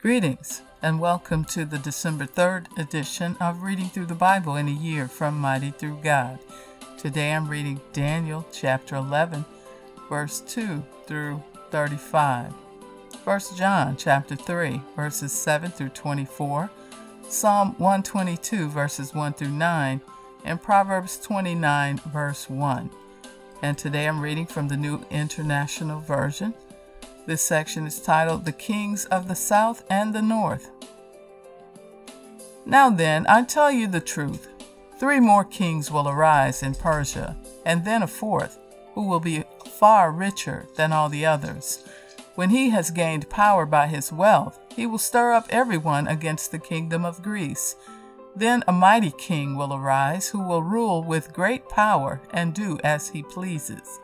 Greetings and welcome to the December 3rd edition of Reading Through the Bible in a Year from Mighty Through God. Today I'm reading Daniel chapter 11, verse 2 through 35, 1 John chapter 3, verses 7 through 24, Psalm 122, verses 1 through 9, and Proverbs 29, verse 1. And today I'm reading from the New International Version. This section is titled The Kings of the South and the North. Now then, I tell you the truth. Three more kings will arise in Persia, and then a fourth, who will be far richer than all the others. When he has gained power by his wealth, he will stir up everyone against the kingdom of Greece. Then a mighty king will arise who will rule with great power and do as he pleases.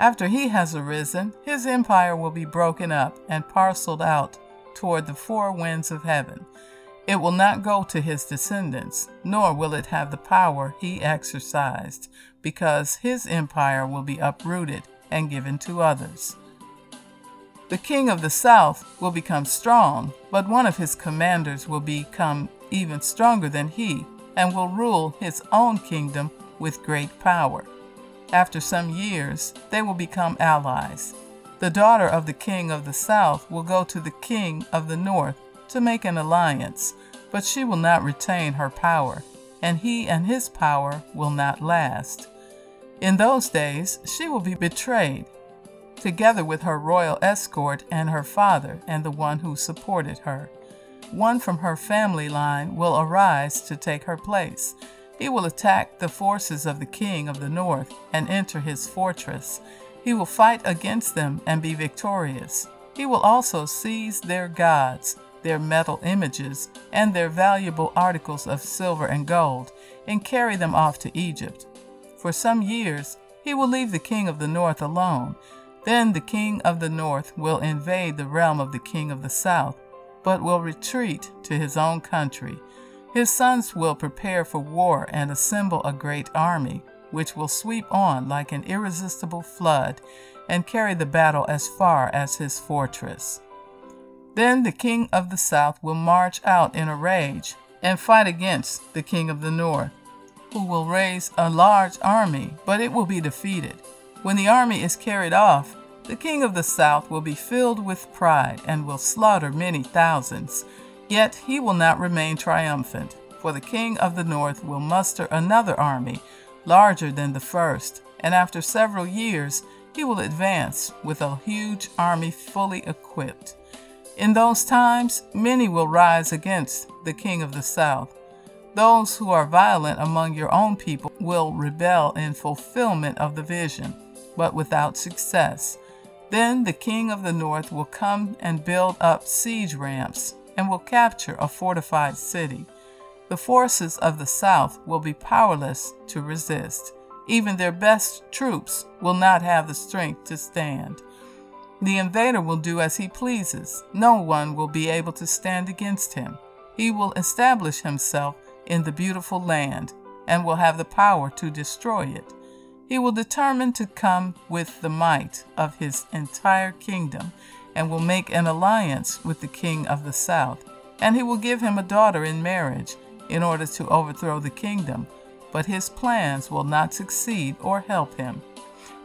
After he has arisen, his empire will be broken up and parceled out toward the four winds of heaven. It will not go to his descendants, nor will it have the power he exercised, because his empire will be uprooted and given to others. The king of the south will become strong, but one of his commanders will become even stronger than he, and will rule his own kingdom with great power. After some years, they will become allies. The daughter of the king of the south will go to the king of the north to make an alliance, but she will not retain her power, and he and his power will not last. In those days, she will be betrayed, together with her royal escort and her father and the one who supported her. One from her family line will arise to take her place he will attack the forces of the king of the north and enter his fortress. He will fight against them and be victorious. He will also seize their gods, their metal images, and their valuable articles of silver and gold, and carry them off to Egypt. For some years he will leave the king of the north alone. Then the king of the north will invade the realm of the king of the south, but will retreat to his own country. His sons will prepare for war and assemble a great army, which will sweep on like an irresistible flood and carry the battle as far as his fortress. Then the king of the south will march out in a rage and fight against the king of the north, who will raise a large army, but it will be defeated. When the army is carried off, the king of the south will be filled with pride and will slaughter many thousands Yet he will not remain triumphant, for the king of the north will muster another army, larger than the first, and after several years he will advance with a huge army fully equipped. In those times, many will rise against the king of the south. Those who are violent among your own people will rebel in fulfillment of the vision, but without success. Then the king of the north will come and build up siege ramps and will capture a fortified city. The forces of the south will be powerless to resist. Even their best troops will not have the strength to stand. The invader will do as he pleases. No one will be able to stand against him. He will establish himself in the beautiful land and will have the power to destroy it. He will determine to come with the might of his entire kingdom and will make an alliance with the king of the south. And he will give him a daughter in marriage in order to overthrow the kingdom, but his plans will not succeed or help him.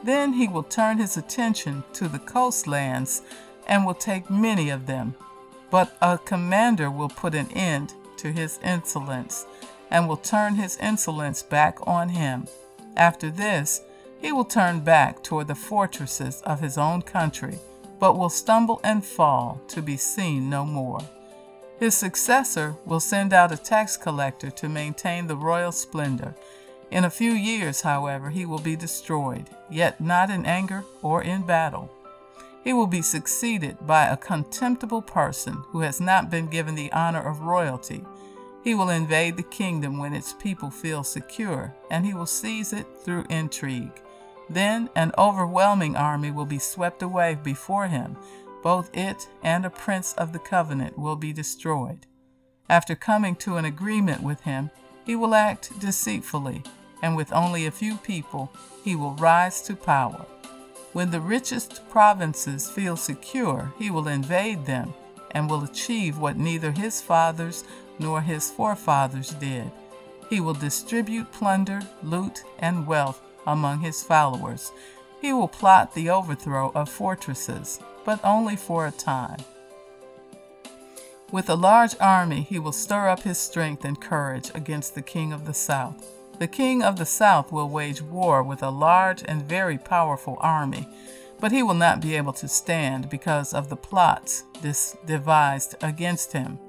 Then he will turn his attention to the coastlands and will take many of them. But a commander will put an end to his insolence and will turn his insolence back on him. After this, he will turn back toward the fortresses of his own country but will stumble and fall to be seen no more. His successor will send out a tax collector to maintain the royal splendor. In a few years, however, he will be destroyed, yet not in anger or in battle. He will be succeeded by a contemptible person who has not been given the honor of royalty. He will invade the kingdom when its people feel secure, and he will seize it through intrigue. Then an overwhelming army will be swept away before him. Both it and a prince of the covenant will be destroyed. After coming to an agreement with him, he will act deceitfully, and with only a few people, he will rise to power. When the richest provinces feel secure, he will invade them and will achieve what neither his fathers nor his forefathers did. He will distribute plunder, loot, and wealth among his followers. He will plot the overthrow of fortresses, but only for a time. With a large army, he will stir up his strength and courage against the king of the south. The king of the south will wage war with a large and very powerful army, but he will not be able to stand because of the plots devised against him.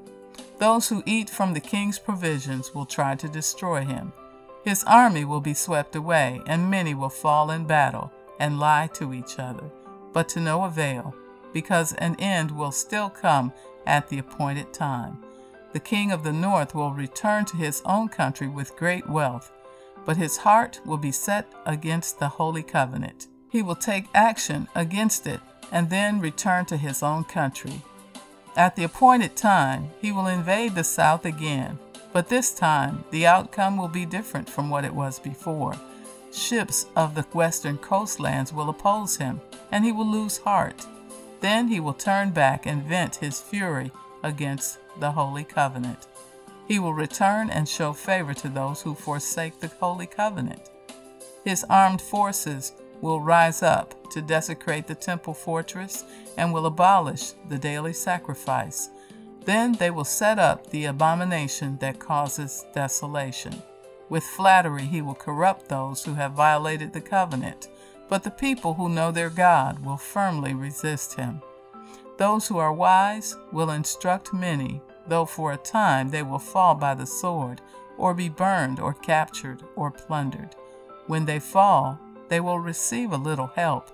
Those who eat from the king's provisions will try to destroy him. His army will be swept away, and many will fall in battle and lie to each other, but to no avail, because an end will still come at the appointed time. The king of the north will return to his own country with great wealth, but his heart will be set against the holy covenant. He will take action against it and then return to his own country. At the appointed time, he will invade the south again, but this time the outcome will be different from what it was before. Ships of the western coastlands will oppose him, and he will lose heart. Then he will turn back and vent his fury against the Holy Covenant. He will return and show favor to those who forsake the Holy Covenant. His armed forces will rise up to desecrate the temple fortress and will abolish the daily sacrifice. Then they will set up the abomination that causes desolation. With flattery, he will corrupt those who have violated the covenant but the people who know their God will firmly resist him. Those who are wise will instruct many, though for a time they will fall by the sword, or be burned, or captured, or plundered. When they fall, they will receive a little help,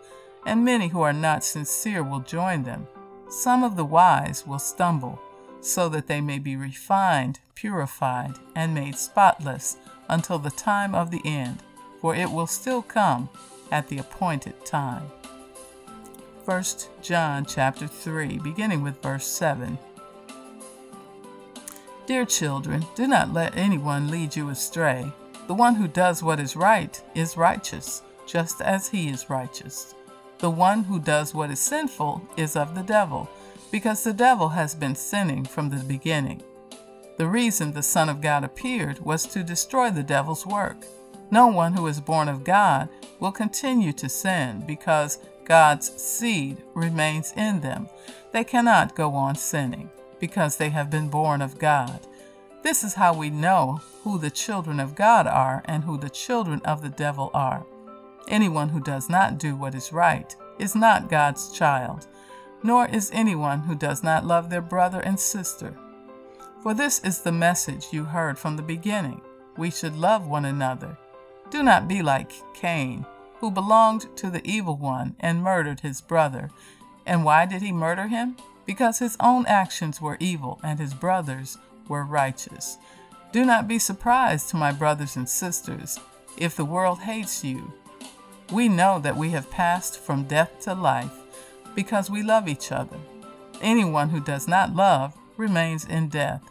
and many who are not sincere will join them. Some of the wise will stumble, so that they may be refined, purified, and made spotless until the time of the end, for it will still come at the appointed time. 1 John chapter 3, beginning with verse 7. Dear children, do not let anyone lead you astray. The one who does what is right is righteous, just as he is righteous. The one who does what is sinful is of the devil, because the devil has been sinning from the beginning. The reason the Son of God appeared was to destroy the devil's work. No one who is born of God will continue to sin because God's seed remains in them. They cannot go on sinning because they have been born of God. This is how we know who the children of God are and who the children of the devil are. Anyone who does not do what is right is not God's child, nor is anyone who does not love their brother and sister. For this is the message you heard from the beginning we should love one another. Do not be like Cain, who belonged to the evil one and murdered his brother. And why did he murder him? Because his own actions were evil and his brothers were righteous. Do not be surprised, my brothers and sisters, if the world hates you. We know that we have passed from death to life because we love each other. Anyone who does not love remains in death.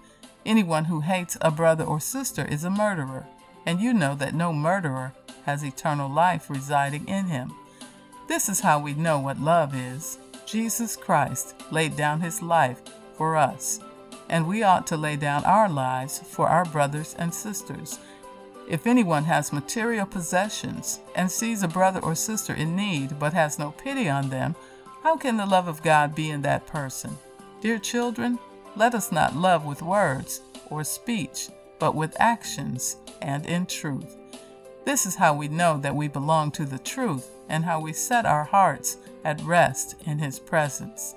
Anyone who hates a brother or sister is a murderer and you know that no murderer has eternal life residing in him. This is how we know what love is. Jesus Christ laid down his life for us, and we ought to lay down our lives for our brothers and sisters. If anyone has material possessions and sees a brother or sister in need but has no pity on them, how can the love of God be in that person? Dear children, let us not love with words or speech but with actions and in truth. This is how we know that we belong to the truth and how we set our hearts at rest in His presence.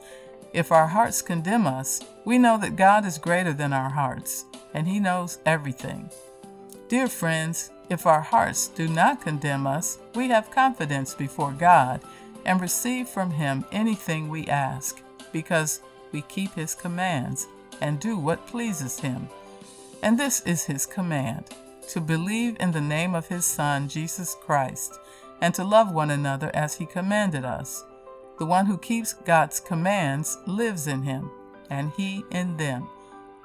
If our hearts condemn us, we know that God is greater than our hearts, and He knows everything. Dear friends, if our hearts do not condemn us, we have confidence before God and receive from Him anything we ask, because we keep His commands and do what pleases Him. And this is his command to believe in the name of his Son, Jesus Christ, and to love one another as he commanded us. The one who keeps God's commands lives in him, and he in them.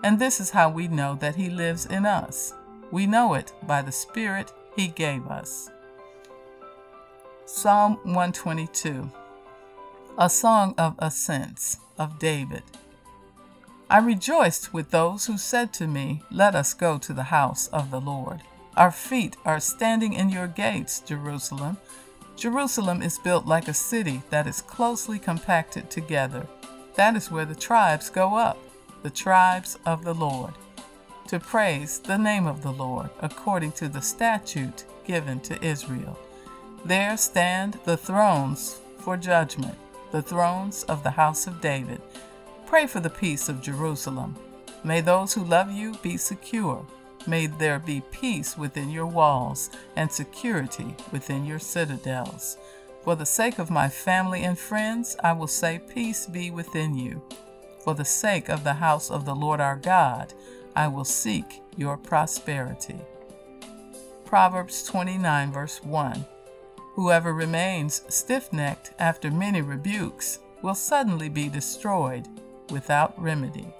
And this is how we know that he lives in us. We know it by the Spirit he gave us. Psalm 122 A Song of Ascents of David. I rejoiced with those who said to me, Let us go to the house of the Lord. Our feet are standing in your gates, Jerusalem. Jerusalem is built like a city that is closely compacted together. That is where the tribes go up, the tribes of the Lord, to praise the name of the Lord according to the statute given to Israel. There stand the thrones for judgment, the thrones of the house of David. Pray for the peace of Jerusalem. May those who love you be secure. May there be peace within your walls and security within your citadels. For the sake of my family and friends, I will say, Peace be within you. For the sake of the house of the Lord our God, I will seek your prosperity. Proverbs 29, verse 1. Whoever remains stiff necked after many rebukes will suddenly be destroyed without remedy.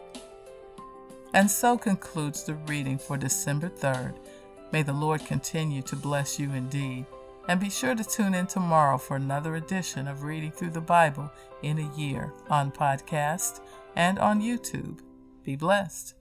And so concludes the reading for December 3rd. May the Lord continue to bless you indeed. And be sure to tune in tomorrow for another edition of Reading Through the Bible in a Year on podcast and on YouTube. Be blessed.